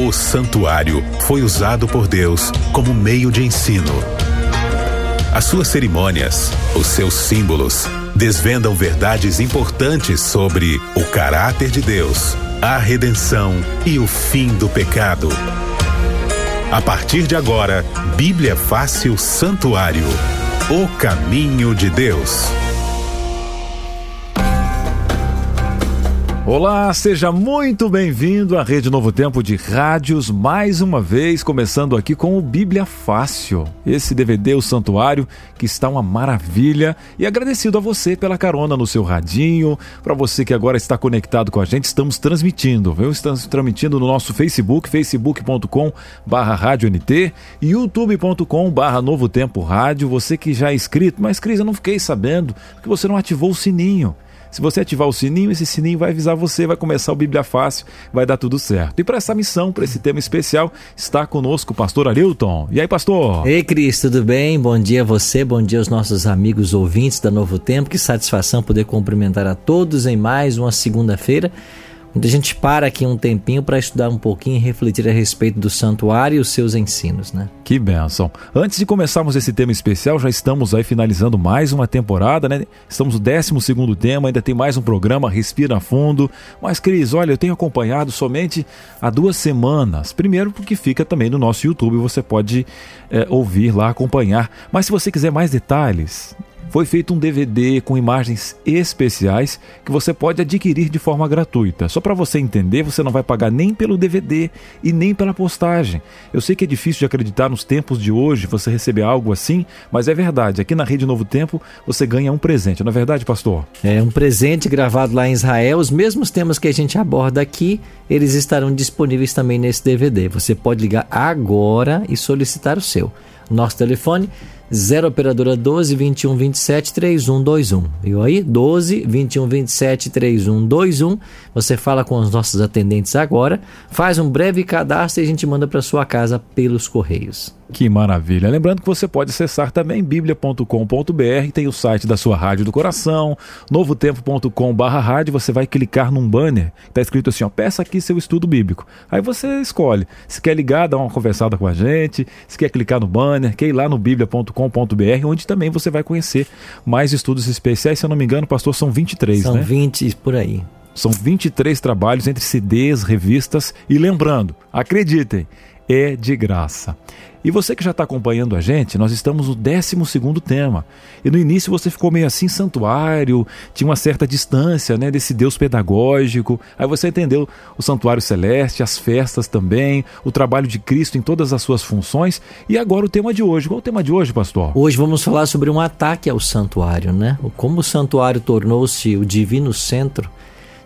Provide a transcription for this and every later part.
O santuário foi usado por Deus como meio de ensino. As suas cerimônias, os seus símbolos, desvendam verdades importantes sobre o caráter de Deus, a redenção e o fim do pecado. A partir de agora, Bíblia Fácil Santuário O caminho de Deus. Olá, seja muito bem-vindo à Rede Novo Tempo de Rádios, mais uma vez começando aqui com o Bíblia Fácil, esse DVD O Santuário que está uma maravilha e agradecido a você pela carona no seu radinho, para você que agora está conectado com a gente, estamos transmitindo, viu? Estamos transmitindo no nosso Facebook, facebook.com barra NT, youtube.com Novo Tempo Rádio, você que já é inscrito, mas Cris, eu não fiquei sabendo que você não ativou o sininho. Se você ativar o sininho, esse sininho vai avisar você, vai começar o Bíblia Fácil, vai dar tudo certo. E para essa missão, para esse tema especial, está conosco o pastor Arilton. E aí, pastor? Ei, Cris, tudo bem? Bom dia a você, bom dia aos nossos amigos ouvintes da Novo Tempo. Que satisfação poder cumprimentar a todos em mais uma segunda-feira onde a gente para aqui um tempinho para estudar um pouquinho e refletir a respeito do santuário e os seus ensinos, né? Que bênção. Antes de começarmos esse tema especial, já estamos aí finalizando mais uma temporada, né? Estamos no 12 segundo tema, ainda tem mais um programa, Respira Fundo. Mas, Cris, olha, eu tenho acompanhado somente há duas semanas. Primeiro porque fica também no nosso YouTube, você pode é, ouvir lá, acompanhar. Mas se você quiser mais detalhes, foi feito um DVD com imagens especiais que você pode adquirir de forma gratuita. Só para você entender, você não vai pagar nem pelo DVD e nem pela postagem. Eu sei que é difícil de acreditar nos tempos de hoje você receber algo assim, mas é verdade. Aqui na Rede Novo Tempo você ganha um presente, não é verdade, pastor? É um presente gravado lá em Israel. Os mesmos temas que a gente aborda aqui, eles estarão disponíveis também nesse DVD. Você pode ligar agora e solicitar o seu. Nosso telefone 0 operadora 12 21 27 3121. Viu aí? 12 21 27 3121. Você fala com os nossos atendentes agora, faz um breve cadastro e a gente manda para sua casa pelos correios. Que maravilha! Lembrando que você pode acessar também bíblia.com.br, tem o site da sua rádio do coração, novotempo.com/barra rádio. Você vai clicar num banner, está escrito assim: ó, peça aqui seu estudo bíblico. Aí você escolhe se quer ligar, dar uma conversada com a gente, se quer clicar no banner, quer ir lá no bíblia.com.br, onde também você vai conhecer mais estudos especiais. Se eu não me engano, pastor, são 23, são né? São 20 por aí. São 23 trabalhos entre CDs, revistas e lembrando, acreditem, é de graça. E você que já está acompanhando a gente, nós estamos no 12 tema. E no início você ficou meio assim, santuário, tinha uma certa distância né, desse Deus pedagógico. Aí você entendeu o santuário celeste, as festas também, o trabalho de Cristo em todas as suas funções. E agora o tema de hoje. Qual é o tema de hoje, pastor? Hoje vamos falar sobre um ataque ao santuário, né? Como o santuário tornou-se o divino centro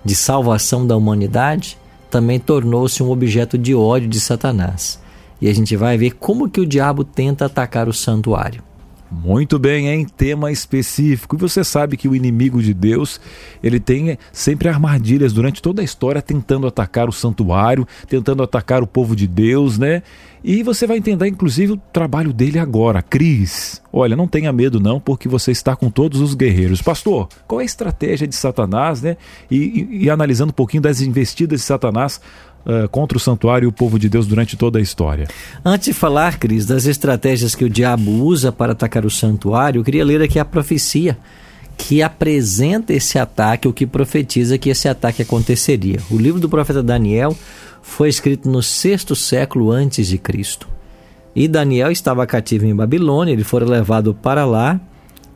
de salvação da humanidade, também tornou-se um objeto de ódio de Satanás e a gente vai ver como que o diabo tenta atacar o santuário. Muito bem, em tema específico. E você sabe que o inimigo de Deus, ele tem sempre armadilhas durante toda a história tentando atacar o santuário, tentando atacar o povo de Deus, né? E você vai entender inclusive o trabalho dele agora. Cris, olha, não tenha medo não, porque você está com todos os guerreiros. Pastor, qual é a estratégia de Satanás, né? E, e, e analisando um pouquinho das investidas de Satanás uh, contra o santuário e o povo de Deus durante toda a história. Antes de falar, Cris, das estratégias que o diabo usa para atacar o santuário, eu queria ler aqui a profecia que apresenta esse ataque, o que profetiza que esse ataque aconteceria. O livro do profeta Daniel foi escrito no sexto século antes de Cristo. E Daniel estava cativo em Babilônia, ele foi levado para lá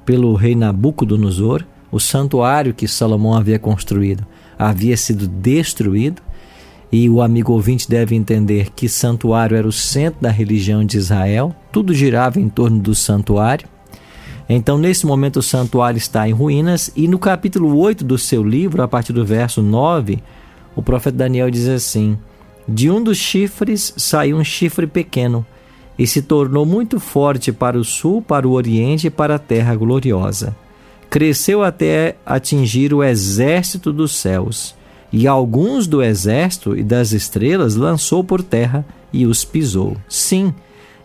pelo rei Nabucodonosor. O santuário que Salomão havia construído havia sido destruído e o amigo ouvinte deve entender que santuário era o centro da religião de Israel, tudo girava em torno do santuário. Então, nesse momento, o santuário está em ruínas, e no capítulo 8 do seu livro, a partir do verso 9, o profeta Daniel diz assim: De um dos chifres saiu um chifre pequeno, e se tornou muito forte para o sul, para o oriente e para a terra gloriosa. Cresceu até atingir o exército dos céus e alguns do exército e das estrelas lançou por terra e os pisou. Sim,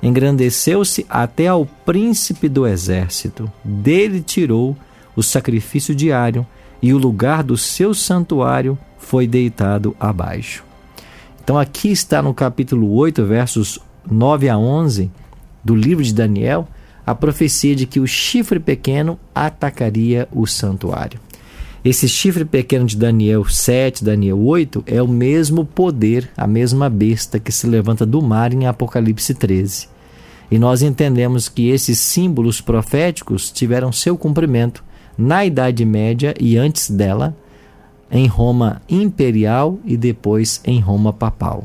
engrandeceu-se até ao príncipe do exército. Dele tirou o sacrifício diário e o lugar do seu santuário foi deitado abaixo. Então aqui está no capítulo 8, versos 9 a 11 do livro de Daniel, a profecia de que o chifre pequeno atacaria o santuário. Esse chifre pequeno de Daniel 7, Daniel 8, é o mesmo poder, a mesma besta que se levanta do mar em Apocalipse 13. E nós entendemos que esses símbolos proféticos tiveram seu cumprimento na Idade Média e antes dela, em Roma imperial e depois em Roma papal.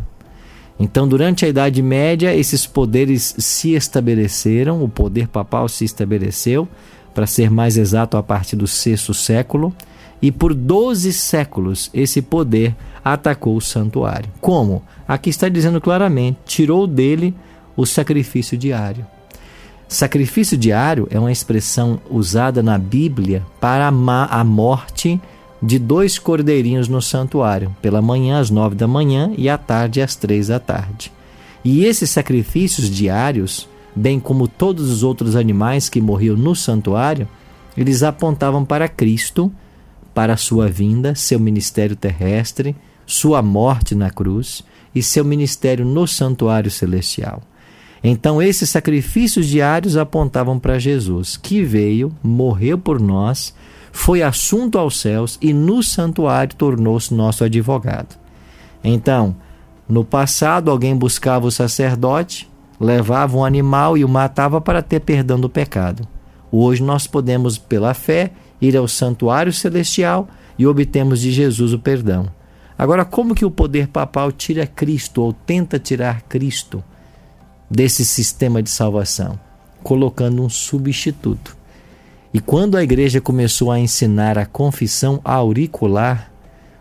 Então, durante a Idade Média, esses poderes se estabeleceram, o poder papal se estabeleceu, para ser mais exato, a partir do sexto século, e por 12 séculos esse poder atacou o santuário. Como? Aqui está dizendo claramente: tirou dele o sacrifício diário. Sacrifício diário é uma expressão usada na Bíblia para a morte de dois cordeirinhos no santuário, pela manhã às nove da manhã e à tarde às três da tarde. E esses sacrifícios diários, bem como todos os outros animais que morriam no santuário, eles apontavam para Cristo, para a sua vinda, seu ministério terrestre, sua morte na cruz e seu ministério no santuário celestial. Então, esses sacrifícios diários apontavam para Jesus, que veio, morreu por nós foi assunto aos céus e no santuário tornou-se nosso advogado. Então, no passado, alguém buscava o sacerdote, levava um animal e o matava para ter perdão do pecado. Hoje nós podemos, pela fé, ir ao santuário celestial e obtemos de Jesus o perdão. Agora, como que o poder papal tira Cristo ou tenta tirar Cristo desse sistema de salvação? Colocando um substituto. E quando a igreja começou a ensinar a confissão auricular,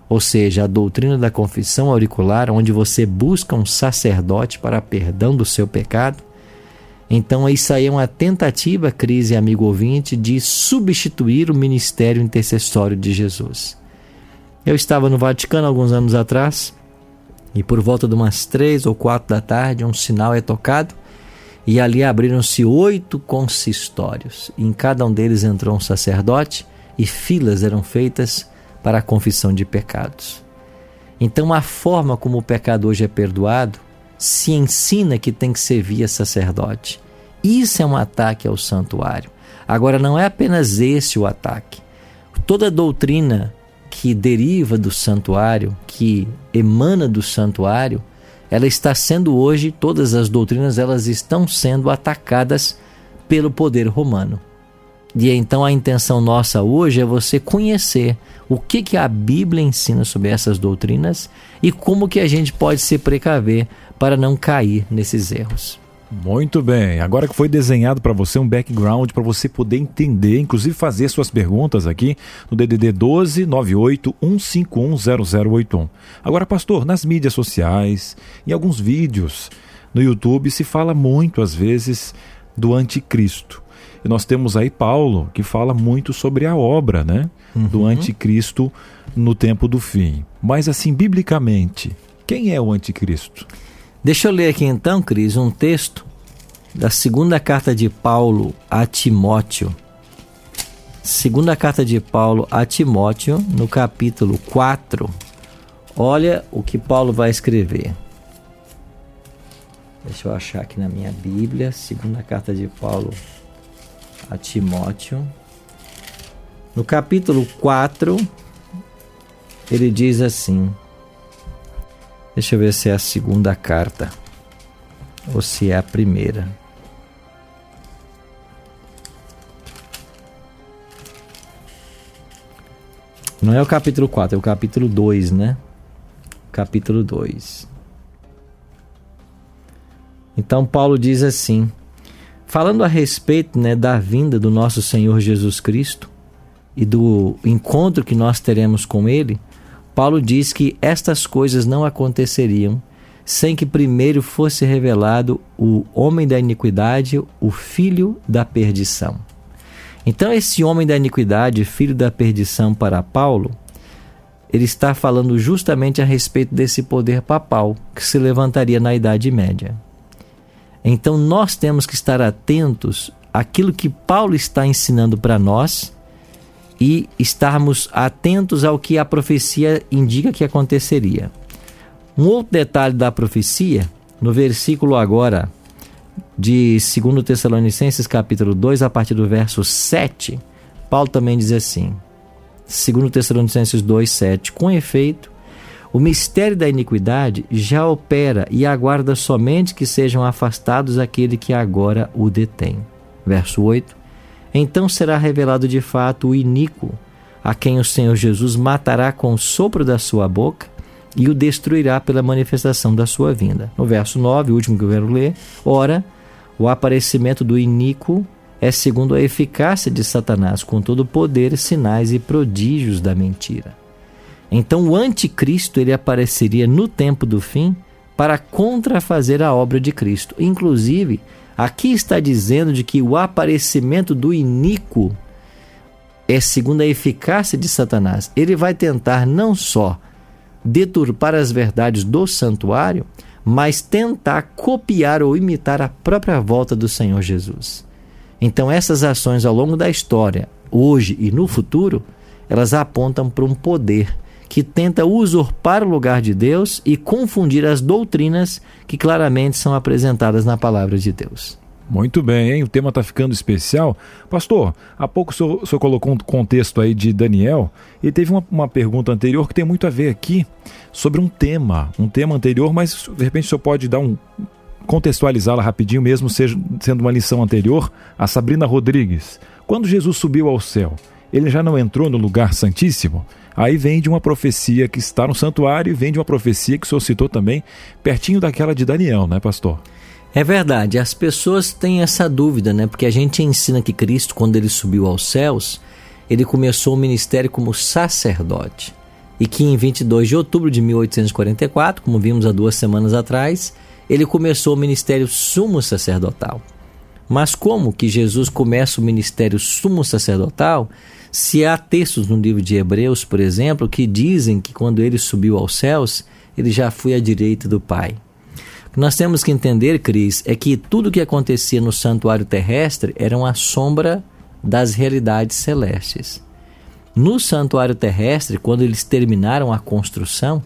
ou seja, a doutrina da confissão auricular, onde você busca um sacerdote para perdão do seu pecado, então isso aí é uma tentativa, crise amigo ouvinte, de substituir o ministério intercessório de Jesus. Eu estava no Vaticano alguns anos atrás e por volta de umas três ou quatro da tarde um sinal é tocado e ali abriram-se oito consistórios. Em cada um deles entrou um sacerdote e filas eram feitas para a confissão de pecados. Então, a forma como o pecado hoje é perdoado se ensina que tem que ser via sacerdote. Isso é um ataque ao santuário. Agora, não é apenas esse o ataque. Toda doutrina que deriva do santuário, que emana do santuário, ela está sendo hoje, todas as doutrinas, elas estão sendo atacadas pelo poder romano. E então a intenção nossa hoje é você conhecer o que, que a Bíblia ensina sobre essas doutrinas e como que a gente pode se precaver para não cair nesses erros. Muito bem. Agora que foi desenhado para você um background para você poder entender, inclusive fazer suas perguntas aqui no DDD 12 98 151 0081. Agora, pastor, nas mídias sociais, em alguns vídeos no YouTube se fala muito às vezes do anticristo. E nós temos aí Paulo que fala muito sobre a obra, né, uhum. do anticristo no tempo do fim. Mas assim, biblicamente, quem é o anticristo? Deixa eu ler aqui então, Cris, um texto da segunda carta de Paulo a Timóteo. Segunda carta de Paulo a Timóteo, no capítulo 4. Olha o que Paulo vai escrever. Deixa eu achar aqui na minha Bíblia. Segunda carta de Paulo a Timóteo. No capítulo 4, ele diz assim: Deixa eu ver se é a segunda carta ou se é a primeira. Não é o capítulo 4, é o capítulo 2, né? Capítulo 2. Então Paulo diz assim, falando a respeito né, da vinda do nosso Senhor Jesus Cristo e do encontro que nós teremos com Ele, Paulo diz que estas coisas não aconteceriam sem que primeiro fosse revelado o homem da iniquidade, o filho da perdição. Então, esse homem da iniquidade, filho da perdição para Paulo, ele está falando justamente a respeito desse poder papal que se levantaria na Idade Média. Então, nós temos que estar atentos àquilo que Paulo está ensinando para nós e estarmos atentos ao que a profecia indica que aconteceria. Um outro detalhe da profecia, no versículo agora de 2 Tessalonicenses capítulo 2, a partir do verso 7, Paulo também diz assim: 2 Tessalonicenses 2, 7, com efeito, o mistério da iniquidade já opera e aguarda somente que sejam afastados aquele que agora o detém. Verso 8: Então será revelado de fato o iníquo, a quem o Senhor Jesus matará com o sopro da sua boca e o destruirá pela manifestação da sua vinda. No verso 9, o último que eu quero ler, ora, o aparecimento do iníquo é segundo a eficácia de Satanás, com todo o poder, sinais e prodígios da mentira. Então o anticristo ele apareceria no tempo do fim para contrafazer a obra de Cristo. Inclusive, aqui está dizendo de que o aparecimento do iníquo é segundo a eficácia de Satanás. Ele vai tentar não só deturpar as verdades do santuário, mas tentar copiar ou imitar a própria volta do Senhor Jesus. Então, essas ações ao longo da história, hoje e no futuro, elas apontam para um poder que tenta usurpar o lugar de Deus e confundir as doutrinas que claramente são apresentadas na palavra de Deus. Muito bem, hein? O tema está ficando especial. Pastor, há pouco o senhor, o senhor, colocou um contexto aí de Daniel e teve uma, uma, pergunta anterior que tem muito a ver aqui sobre um tema, um tema anterior, mas de repente o senhor pode dar um contextualizá-la rapidinho, mesmo seja, sendo uma lição anterior, a Sabrina Rodrigues. Quando Jesus subiu ao céu, ele já não entrou no lugar santíssimo? Aí vem de uma profecia que está no santuário e vem de uma profecia que o senhor citou também, pertinho daquela de Daniel, né, pastor? É verdade, as pessoas têm essa dúvida, né? Porque a gente ensina que Cristo, quando ele subiu aos céus, ele começou o ministério como sacerdote. E que em 22 de outubro de 1844, como vimos há duas semanas atrás, ele começou o ministério sumo sacerdotal. Mas como que Jesus começa o ministério sumo sacerdotal se há textos no livro de Hebreus, por exemplo, que dizem que quando ele subiu aos céus, ele já foi à direita do Pai? Que nós temos que entender, Cris, é que tudo que acontecia no santuário terrestre era uma sombra das realidades celestes. No santuário terrestre, quando eles terminaram a construção,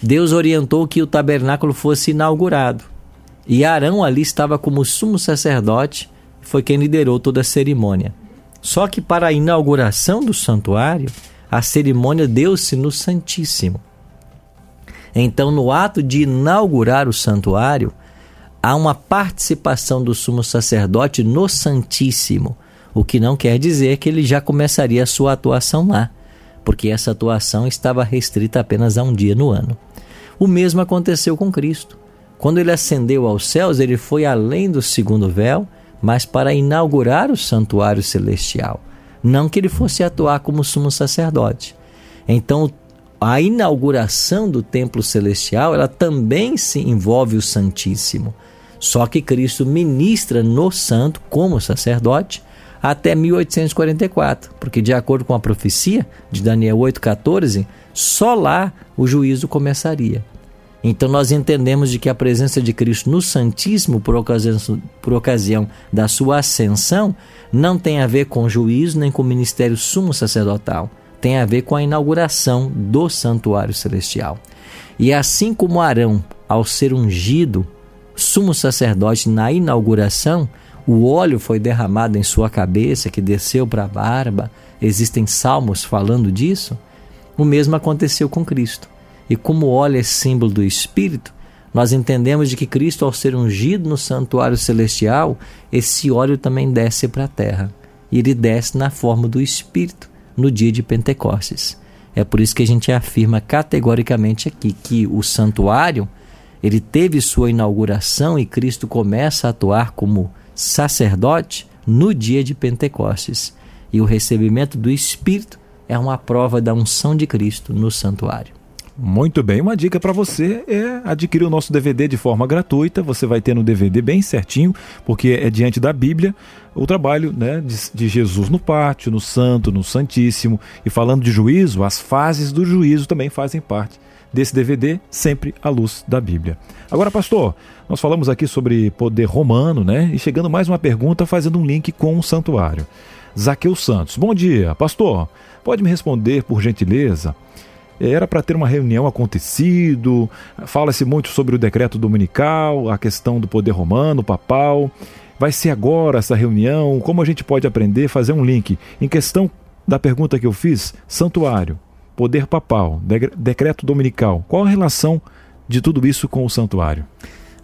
Deus orientou que o tabernáculo fosse inaugurado. E Arão ali estava como sumo sacerdote, foi quem liderou toda a cerimônia. Só que para a inauguração do santuário, a cerimônia deu-se no Santíssimo. Então, no ato de inaugurar o santuário, há uma participação do sumo sacerdote no Santíssimo, o que não quer dizer que ele já começaria a sua atuação lá, porque essa atuação estava restrita apenas a um dia no ano. O mesmo aconteceu com Cristo. Quando ele ascendeu aos céus, ele foi além do segundo véu, mas para inaugurar o santuário celestial, não que ele fosse atuar como sumo sacerdote. Então, a inauguração do templo celestial, ela também se envolve o Santíssimo. Só que Cristo ministra no santo como sacerdote até 1844, porque de acordo com a profecia de Daniel 8:14, só lá o juízo começaria. Então nós entendemos de que a presença de Cristo no Santíssimo por ocasião, por ocasião da sua ascensão não tem a ver com juízo nem com o ministério sumo sacerdotal tem a ver com a inauguração do santuário celestial. E assim como Arão, ao ser ungido sumo sacerdote na inauguração, o óleo foi derramado em sua cabeça, que desceu para a barba, existem salmos falando disso. O mesmo aconteceu com Cristo. E como o óleo é símbolo do Espírito, nós entendemos de que Cristo, ao ser ungido no santuário celestial, esse óleo também desce para a terra. E ele desce na forma do Espírito no dia de Pentecostes. É por isso que a gente afirma categoricamente aqui que o santuário ele teve sua inauguração e Cristo começa a atuar como sacerdote no dia de Pentecostes. E o recebimento do Espírito é uma prova da unção de Cristo no santuário. Muito bem, uma dica para você é adquirir o nosso DVD de forma gratuita. Você vai ter no DVD bem certinho, porque é diante da Bíblia o trabalho né, de, de, Jesus no pátio, no santo, no santíssimo. E falando de juízo, as fases do juízo também fazem parte desse DVD, sempre à luz da Bíblia. Agora, pastor, nós falamos aqui sobre poder romano, né? E chegando mais uma pergunta fazendo um link com o santuário. Zaqueu Santos. Bom dia, pastor. Pode me responder, por gentileza? Era para ter uma reunião acontecido, fala-se muito sobre o decreto dominical, a questão do poder romano, papal. Vai ser agora essa reunião? Como a gente pode aprender? Fazer um link. Em questão da pergunta que eu fiz, santuário, poder papal, decreto dominical, qual a relação de tudo isso com o santuário?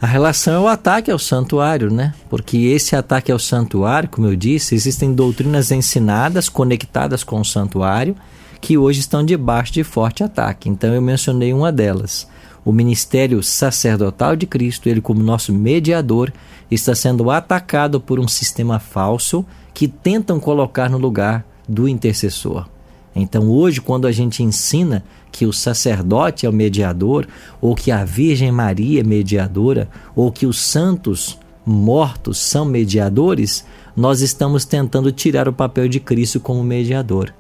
A relação é o ataque ao santuário, né? Porque esse ataque ao santuário, como eu disse, existem doutrinas ensinadas conectadas com o santuário que hoje estão debaixo de forte ataque. Então eu mencionei uma delas. O ministério sacerdotal de Cristo, ele como nosso mediador, está sendo atacado por um sistema falso que tentam colocar no lugar do intercessor. Então, hoje, quando a gente ensina que o sacerdote é o mediador, ou que a Virgem Maria é mediadora, ou que os santos mortos são mediadores, nós estamos tentando tirar o papel de Cristo como mediador.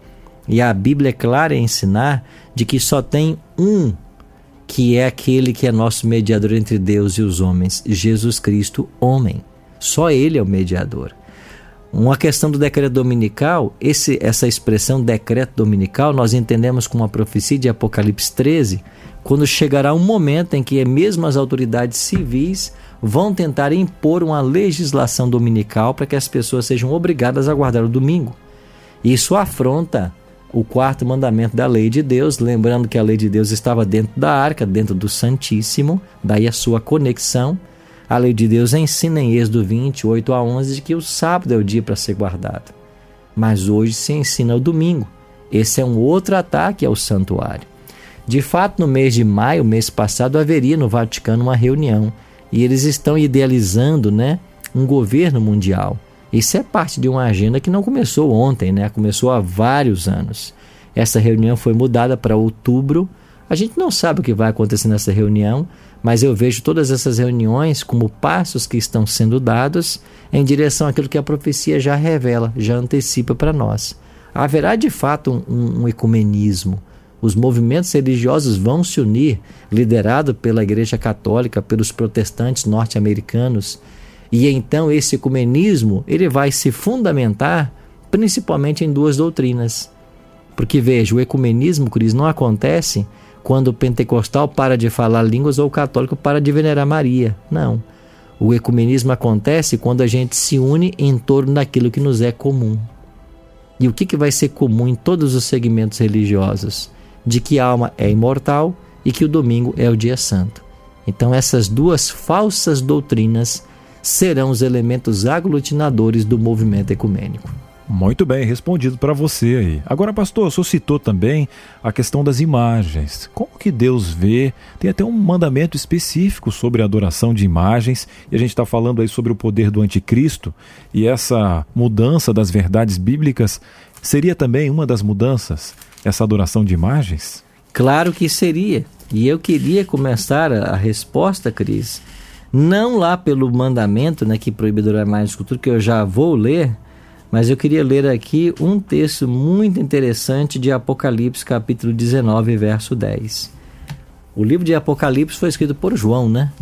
E a Bíblia é clara em ensinar de que só tem um que é aquele que é nosso mediador entre Deus e os homens, Jesus Cristo, homem. Só ele é o mediador. Uma questão do decreto dominical, esse, essa expressão decreto dominical, nós entendemos como uma profecia de Apocalipse 13, quando chegará um momento em que mesmo as autoridades civis vão tentar impor uma legislação dominical para que as pessoas sejam obrigadas a guardar o domingo. Isso afronta o quarto mandamento da lei de Deus, lembrando que a lei de Deus estava dentro da arca, dentro do Santíssimo, daí a sua conexão a lei de Deus ensina em Êxodo 28 a 11 de que o sábado é o dia para ser guardado. Mas hoje se ensina o domingo. Esse é um outro ataque ao santuário. De fato, no mês de maio, mês passado, haveria no Vaticano uma reunião e eles estão idealizando né, um governo mundial. Isso é parte de uma agenda que não começou ontem, né? começou há vários anos. Essa reunião foi mudada para outubro. A gente não sabe o que vai acontecer nessa reunião, mas eu vejo todas essas reuniões como passos que estão sendo dados em direção àquilo que a profecia já revela, já antecipa para nós. Haverá de fato um, um ecumenismo. Os movimentos religiosos vão se unir, liderado pela Igreja Católica, pelos protestantes norte-americanos, e então esse ecumenismo ele vai se fundamentar principalmente em duas doutrinas. Porque veja, o ecumenismo, Cris, não acontece quando o pentecostal para de falar línguas ou o católico para de venerar Maria. Não. O ecumenismo acontece quando a gente se une em torno daquilo que nos é comum. E o que, que vai ser comum em todos os segmentos religiosos? De que a alma é imortal e que o domingo é o dia santo. Então, essas duas falsas doutrinas serão os elementos aglutinadores do movimento ecumênico. Muito bem, respondido para você aí. Agora, pastor, o senhor citou também a questão das imagens. Como que Deus vê? Tem até um mandamento específico sobre a adoração de imagens, e a gente está falando aí sobre o poder do anticristo, e essa mudança das verdades bíblicas seria também uma das mudanças, essa adoração de imagens? Claro que seria. E eu queria começar a resposta, Cris, não lá pelo mandamento né, que proíbe adorar mais escultura, que eu já vou ler, mas eu queria ler aqui um texto muito interessante de Apocalipse, capítulo 19, verso 10. O livro de Apocalipse foi escrito por João, né?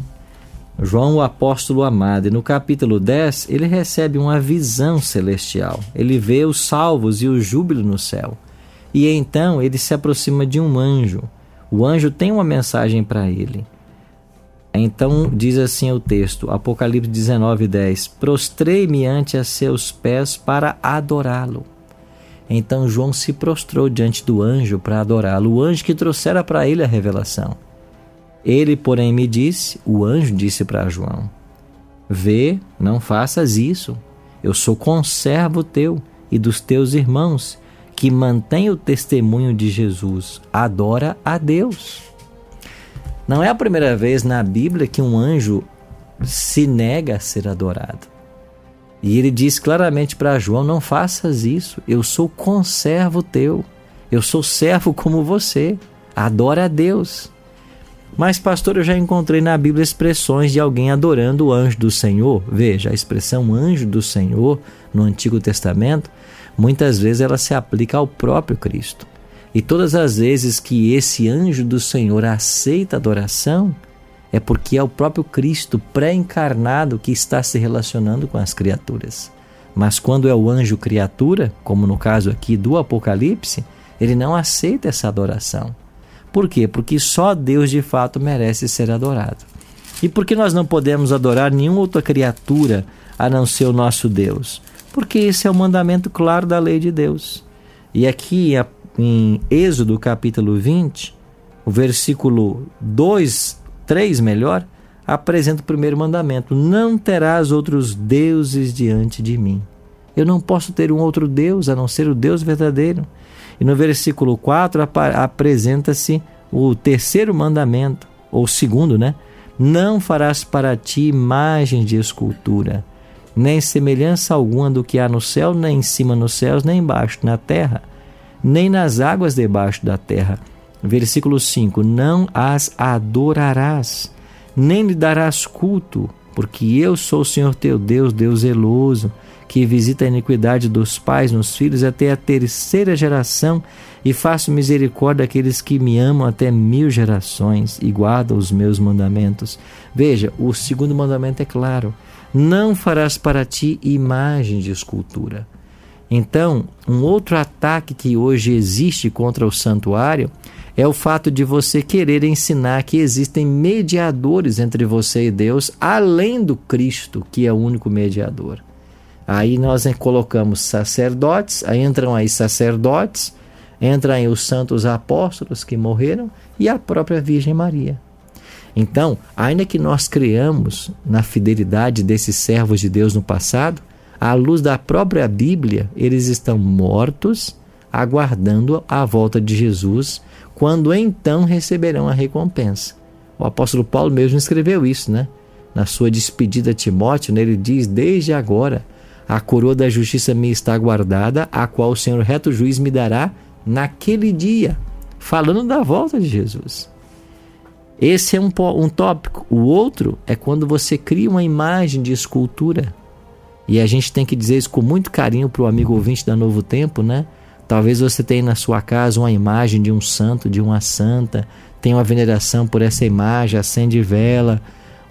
João, o apóstolo amado, e no capítulo 10 ele recebe uma visão celestial. Ele vê os salvos e o júbilo no céu. E então ele se aproxima de um anjo. O anjo tem uma mensagem para ele. Então diz assim o texto, Apocalipse 19, 10: Prostrei-me ante a seus pés para adorá-lo. Então João se prostrou diante do anjo para adorá-lo, o anjo que trouxera para ele a revelação. Ele, porém, me disse: O anjo disse para João: Vê, não faças isso. Eu sou conservo teu e dos teus irmãos, que mantém o testemunho de Jesus. Adora a Deus. Não é a primeira vez na Bíblia que um anjo se nega a ser adorado. E ele diz claramente para João: Não faças isso, eu sou conservo teu, eu sou servo como você, adora a Deus. Mas, pastor, eu já encontrei na Bíblia expressões de alguém adorando o anjo do Senhor. Veja, a expressão anjo do Senhor no Antigo Testamento, muitas vezes ela se aplica ao próprio Cristo. E todas as vezes que esse anjo do Senhor aceita adoração, é porque é o próprio Cristo pré-encarnado que está se relacionando com as criaturas. Mas quando é o anjo criatura, como no caso aqui do Apocalipse, ele não aceita essa adoração. Por quê? Porque só Deus de fato merece ser adorado. E por que nós não podemos adorar nenhuma outra criatura a não ser o nosso Deus? Porque esse é o mandamento claro da lei de Deus. E aqui em Êxodo capítulo 20, o versículo 2, 3 melhor, apresenta o primeiro mandamento: Não terás outros deuses diante de mim. Eu não posso ter um outro Deus a não ser o Deus verdadeiro. E no versículo 4 ap apresenta-se o terceiro mandamento, ou segundo, né? Não farás para ti imagens de escultura, nem semelhança alguma do que há no céu, nem em cima nos céus, nem embaixo na terra, nem nas águas debaixo da terra. Versículo 5: Não as adorarás, nem lhe darás culto, porque eu sou o Senhor teu Deus, Deus zeloso, que visita a iniquidade dos pais nos filhos até a terceira geração e faço misericórdia àqueles que me amam até mil gerações e guardam os meus mandamentos. Veja, o segundo mandamento é claro: não farás para ti imagem de escultura. Então, um outro ataque que hoje existe contra o santuário é o fato de você querer ensinar que existem mediadores entre você e Deus, além do Cristo, que é o único mediador. Aí nós colocamos sacerdotes, aí entram aí sacerdotes, entram aí os santos apóstolos que morreram e a própria Virgem Maria. Então, ainda que nós criamos na fidelidade desses servos de Deus no passado, à luz da própria Bíblia, eles estão mortos, aguardando a volta de Jesus, quando então receberão a recompensa. O apóstolo Paulo mesmo escreveu isso, né? Na sua despedida a Timóteo, né? ele diz: Desde agora a coroa da justiça me está guardada, a qual o Senhor reto juiz me dará naquele dia. Falando da volta de Jesus. Esse é um, um tópico. O outro é quando você cria uma imagem de escultura. E a gente tem que dizer isso com muito carinho para o amigo ouvinte da Novo Tempo, né? Talvez você tenha na sua casa uma imagem de um santo, de uma santa, tenha uma veneração por essa imagem, acende vela.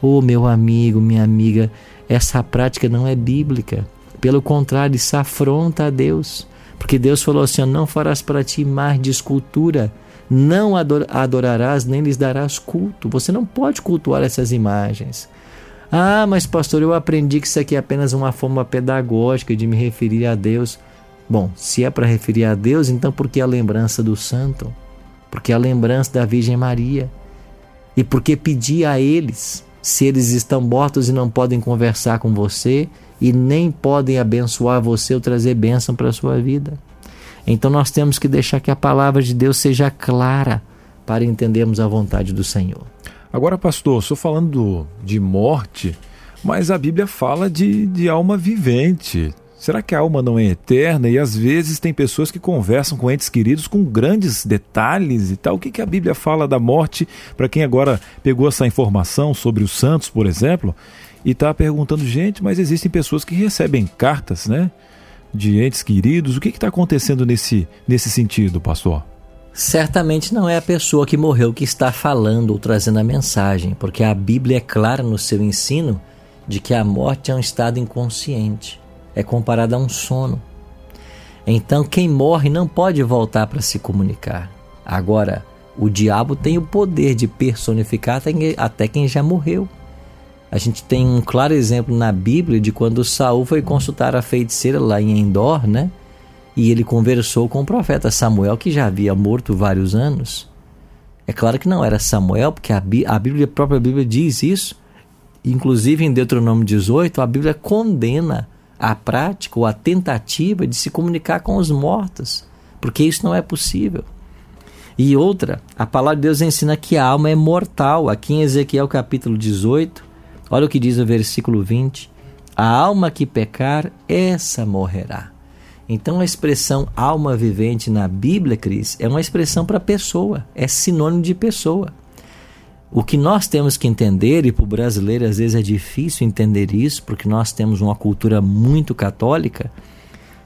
Ô oh, meu amigo, minha amiga, essa prática não é bíblica. Pelo contrário, isso afronta a Deus. Porque Deus falou assim: Não farás para ti mar de escultura, não adorarás nem lhes darás culto. Você não pode cultuar essas imagens. Ah, mas pastor, eu aprendi que isso aqui é apenas uma forma pedagógica de me referir a Deus. Bom, se é para referir a Deus, então por que a lembrança do santo? Porque a lembrança da Virgem Maria. E porque pedir a eles, se eles estão mortos e não podem conversar com você, e nem podem abençoar você ou trazer bênção para a sua vida. Então nós temos que deixar que a palavra de Deus seja clara para entendermos a vontade do Senhor. Agora, pastor, estou falando de morte, mas a Bíblia fala de, de alma vivente. Será que a alma não é eterna? E às vezes tem pessoas que conversam com entes queridos com grandes detalhes e tal. O que, que a Bíblia fala da morte para quem agora pegou essa informação sobre os santos, por exemplo, e está perguntando, gente, mas existem pessoas que recebem cartas, né? De entes queridos. O que está acontecendo nesse, nesse sentido, pastor? Certamente não é a pessoa que morreu que está falando ou trazendo a mensagem, porque a Bíblia é clara no seu ensino de que a morte é um estado inconsciente, é comparada a um sono. Então, quem morre não pode voltar para se comunicar. Agora, o diabo tem o poder de personificar até quem já morreu. A gente tem um claro exemplo na Bíblia de quando Saul foi consultar a feiticeira lá em Endor, né? E ele conversou com o profeta Samuel, que já havia morto vários anos. É claro que não era Samuel, porque a Bíblia, a própria Bíblia diz isso. Inclusive em Deuteronômio 18, a Bíblia condena a prática ou a tentativa de se comunicar com os mortos, porque isso não é possível. E outra, a palavra de Deus ensina que a alma é mortal. Aqui em Ezequiel capítulo 18, Olha o que diz o versículo 20: A alma que pecar, essa morrerá. Então a expressão alma vivente na Bíblia, Cris, é uma expressão para pessoa, é sinônimo de pessoa. O que nós temos que entender, e para o brasileiro às vezes é difícil entender isso, porque nós temos uma cultura muito católica,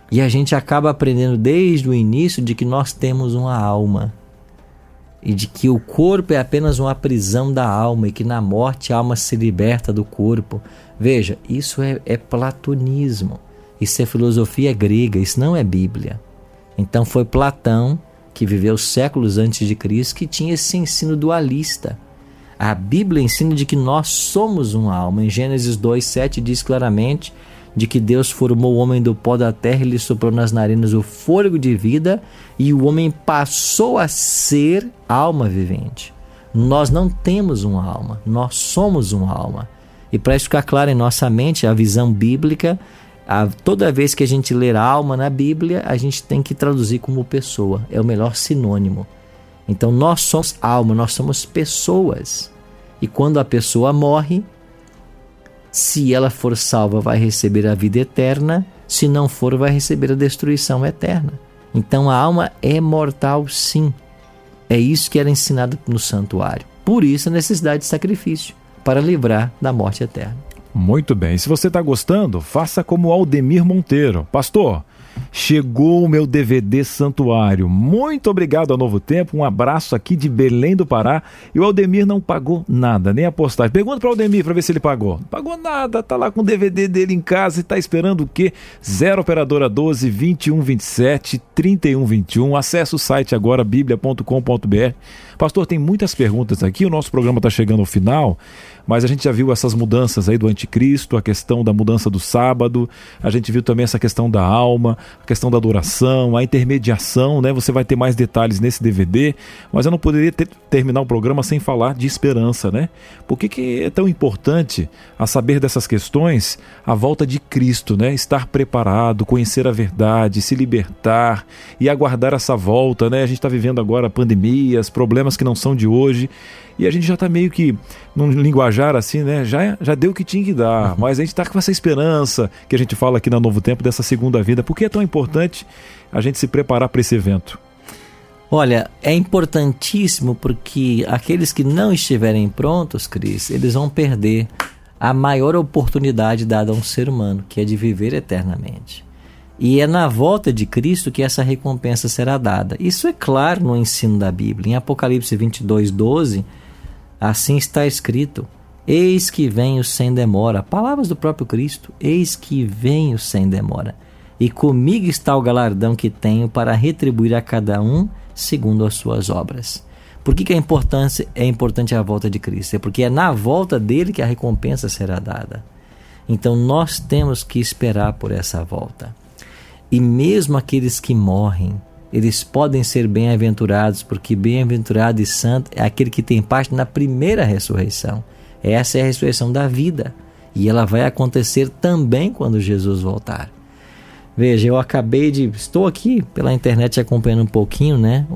e a gente acaba aprendendo desde o início de que nós temos uma alma e de que o corpo é apenas uma prisão da alma e que na morte a alma se liberta do corpo. Veja, isso é, é platonismo, isso é filosofia grega, isso não é Bíblia. Então foi Platão que viveu séculos antes de Cristo, que tinha esse ensino dualista. A Bíblia ensina de que nós somos uma alma. Em Gênesis 2:7 diz claramente de que Deus formou o homem do pó da terra e lhe soprou nas narinas o fôlego de vida e o homem passou a ser alma vivente. Nós não temos uma alma, nós somos uma alma. E para isso ficar claro em nossa mente, a visão bíblica, a, toda vez que a gente ler alma na Bíblia, a gente tem que traduzir como pessoa, é o melhor sinônimo. Então nós somos alma, nós somos pessoas. E quando a pessoa morre, se ela for salva, vai receber a vida eterna, se não for, vai receber a destruição eterna. Então a alma é mortal, sim. É isso que era ensinado no santuário. Por isso a necessidade de sacrifício para livrar da morte eterna. Muito bem. Se você está gostando, faça como Aldemir Monteiro. Pastor, Chegou o meu DVD Santuário. Muito obrigado ao Novo Tempo. Um abraço aqui de Belém do Pará. E o Aldemir não pagou nada, nem a postagem. Pergunta para o Aldemir para ver se ele pagou. Não pagou nada, tá lá com o DVD dele em casa e tá esperando o quê? 0 operadora 12 21 27 31 21. Acesse o site agora biblia.com.br. Pastor, tem muitas perguntas aqui. O nosso programa está chegando ao final mas a gente já viu essas mudanças aí do anticristo, a questão da mudança do sábado, a gente viu também essa questão da alma, a questão da adoração, a intermediação, né? Você vai ter mais detalhes nesse DVD, mas eu não poderia ter, terminar o programa sem falar de esperança, né? Por que, que é tão importante a saber dessas questões a volta de Cristo, né? Estar preparado, conhecer a verdade, se libertar e aguardar essa volta, né? A gente está vivendo agora pandemias, problemas que não são de hoje e a gente já está meio que num linguajar assim, né? Já, já deu o que tinha que dar, uhum. mas a gente está com essa esperança que a gente fala aqui na Novo Tempo dessa segunda vida. Por que é tão importante a gente se preparar para esse evento? Olha, é importantíssimo porque aqueles que não estiverem prontos, Cris, eles vão perder a maior oportunidade dada a um ser humano, que é de viver eternamente. E é na volta de Cristo que essa recompensa será dada. Isso é claro no ensino da Bíblia. Em Apocalipse 22, 12, Assim está escrito: Eis que venho sem demora. Palavras do próprio Cristo: Eis que venho sem demora. E comigo está o galardão que tenho para retribuir a cada um segundo as suas obras. Por que, que é, importante, é importante a volta de Cristo? É porque é na volta dele que a recompensa será dada. Então nós temos que esperar por essa volta. E mesmo aqueles que morrem, eles podem ser bem-aventurados, porque bem-aventurado e santo é aquele que tem parte na primeira ressurreição. Essa é a ressurreição da vida. E ela vai acontecer também quando Jesus voltar. Veja, eu acabei de. Estou aqui pela internet acompanhando um pouquinho, né?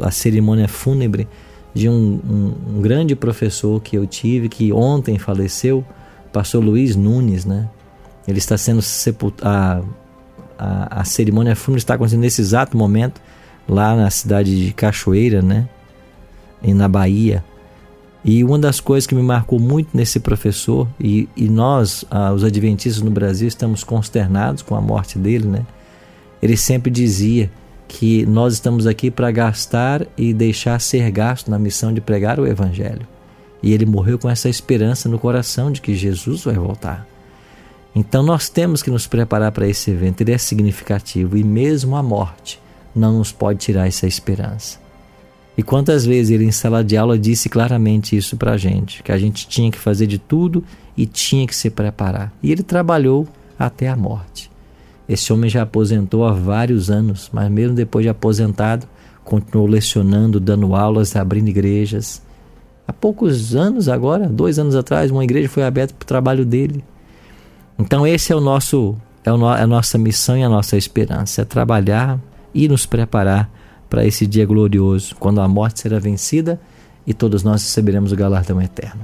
A cerimônia fúnebre de um, um, um, grande professor que eu tive, que ontem faleceu, pastor Luiz Nunes, né? Ele está sendo sepultado a, a cerimônia fúnebre está acontecendo nesse exato momento lá na cidade de Cachoeira, né? E na Bahia. E uma das coisas que me marcou muito nesse professor, e, e nós, ah, os adventistas no Brasil, estamos consternados com a morte dele, né? Ele sempre dizia que nós estamos aqui para gastar e deixar ser gasto na missão de pregar o Evangelho. E ele morreu com essa esperança no coração de que Jesus vai voltar. Então nós temos que nos preparar para esse evento, ele é significativo e mesmo a morte não nos pode tirar essa esperança. E quantas vezes ele em sala de aula disse claramente isso para a gente, que a gente tinha que fazer de tudo e tinha que se preparar. E ele trabalhou até a morte. Esse homem já aposentou há vários anos, mas mesmo depois de aposentado, continuou lecionando, dando aulas, abrindo igrejas. Há poucos anos agora, dois anos atrás, uma igreja foi aberta para o trabalho dele. Então esse é o nosso é, é a nossa missão e a nossa esperança, é trabalhar e nos preparar para esse dia glorioso, quando a morte será vencida e todos nós receberemos o galardão eterno.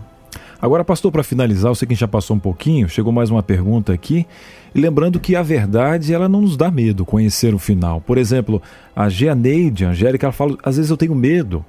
Agora, pastor, para finalizar, eu sei que a gente já passou um pouquinho, chegou mais uma pergunta aqui, e lembrando que a verdade, ela não nos dá medo conhecer o final. Por exemplo, a Geaneide, a Angélica, ela fala, às vezes eu tenho medo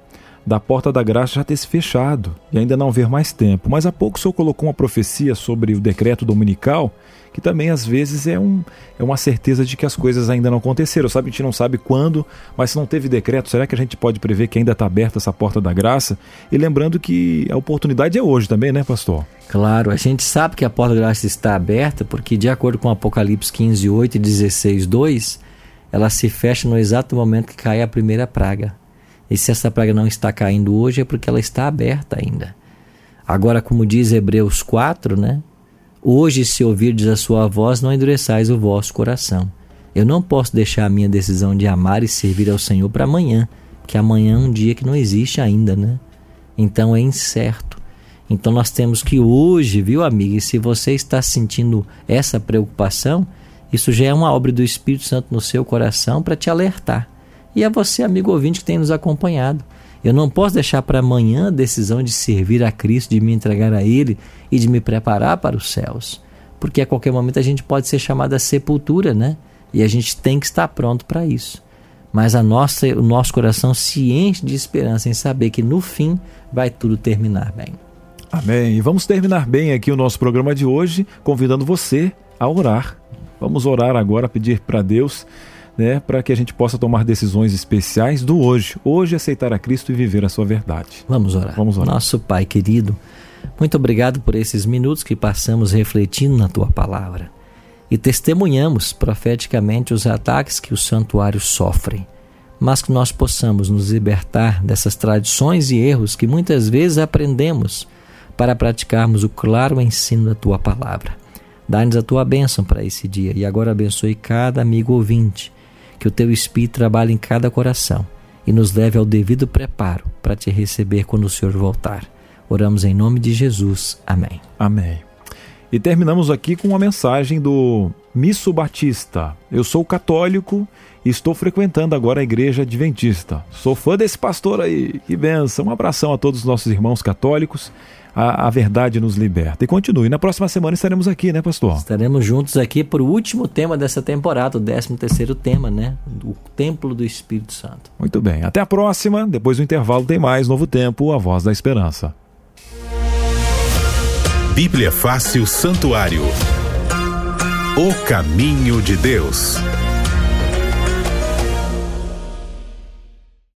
da porta da graça já ter se fechado e ainda não haver mais tempo. Mas há pouco o senhor colocou uma profecia sobre o decreto dominical, que também às vezes é, um, é uma certeza de que as coisas ainda não aconteceram. Sabe, a gente não sabe quando, mas se não teve decreto, será que a gente pode prever que ainda está aberta essa porta da graça? E lembrando que a oportunidade é hoje também, né, pastor? Claro, a gente sabe que a porta da graça está aberta porque, de acordo com Apocalipse 15, 8 e 16, 2, ela se fecha no exato momento que cai a primeira praga. E se essa praga não está caindo hoje é porque ela está aberta ainda. Agora, como diz Hebreus 4, né? Hoje, se ouvirdes a sua voz, não endureçais o vosso coração. Eu não posso deixar a minha decisão de amar e servir ao Senhor para amanhã, que amanhã é um dia que não existe ainda, né? Então é incerto. Então nós temos que hoje, viu, amiga, e se você está sentindo essa preocupação, isso já é uma obra do Espírito Santo no seu coração para te alertar. E a você, amigo ouvinte que tem nos acompanhado. Eu não posso deixar para amanhã a decisão de servir a Cristo, de me entregar a Ele e de me preparar para os céus. Porque a qualquer momento a gente pode ser chamado à sepultura, né? E a gente tem que estar pronto para isso. Mas a nossa, o nosso coração se enche de esperança em saber que no fim vai tudo terminar bem. Amém. E vamos terminar bem aqui o nosso programa de hoje, convidando você a orar. Vamos orar agora, pedir para Deus, né, para que a gente possa tomar decisões especiais do hoje. Hoje aceitar a Cristo e viver a sua verdade. Vamos orar. Vamos orar. Nosso Pai querido, muito obrigado por esses minutos que passamos refletindo na tua palavra e testemunhamos profeticamente os ataques que o santuário sofre, mas que nós possamos nos libertar dessas tradições e erros que muitas vezes aprendemos para praticarmos o claro ensino da tua palavra. Dá-nos a tua bênção para esse dia e agora abençoe cada amigo ouvinte, que o teu Espírito trabalhe em cada coração e nos leve ao devido preparo para te receber quando o Senhor voltar. Oramos em nome de Jesus. Amém. Amém. E terminamos aqui com uma mensagem do Misso Batista. Eu sou católico e estou frequentando agora a igreja adventista. Sou fã desse pastor aí. Que benção. Um abração a todos os nossos irmãos católicos a, a verdade nos liberta. E continue. Na próxima semana estaremos aqui, né, pastor? Estaremos juntos aqui para o último tema dessa temporada, o 13 terceiro tema, né? O Templo do Espírito Santo. Muito bem. Até a próxima. Depois do intervalo tem mais Novo Tempo, a Voz da Esperança. Bíblia Fácil Santuário. O caminho de Deus.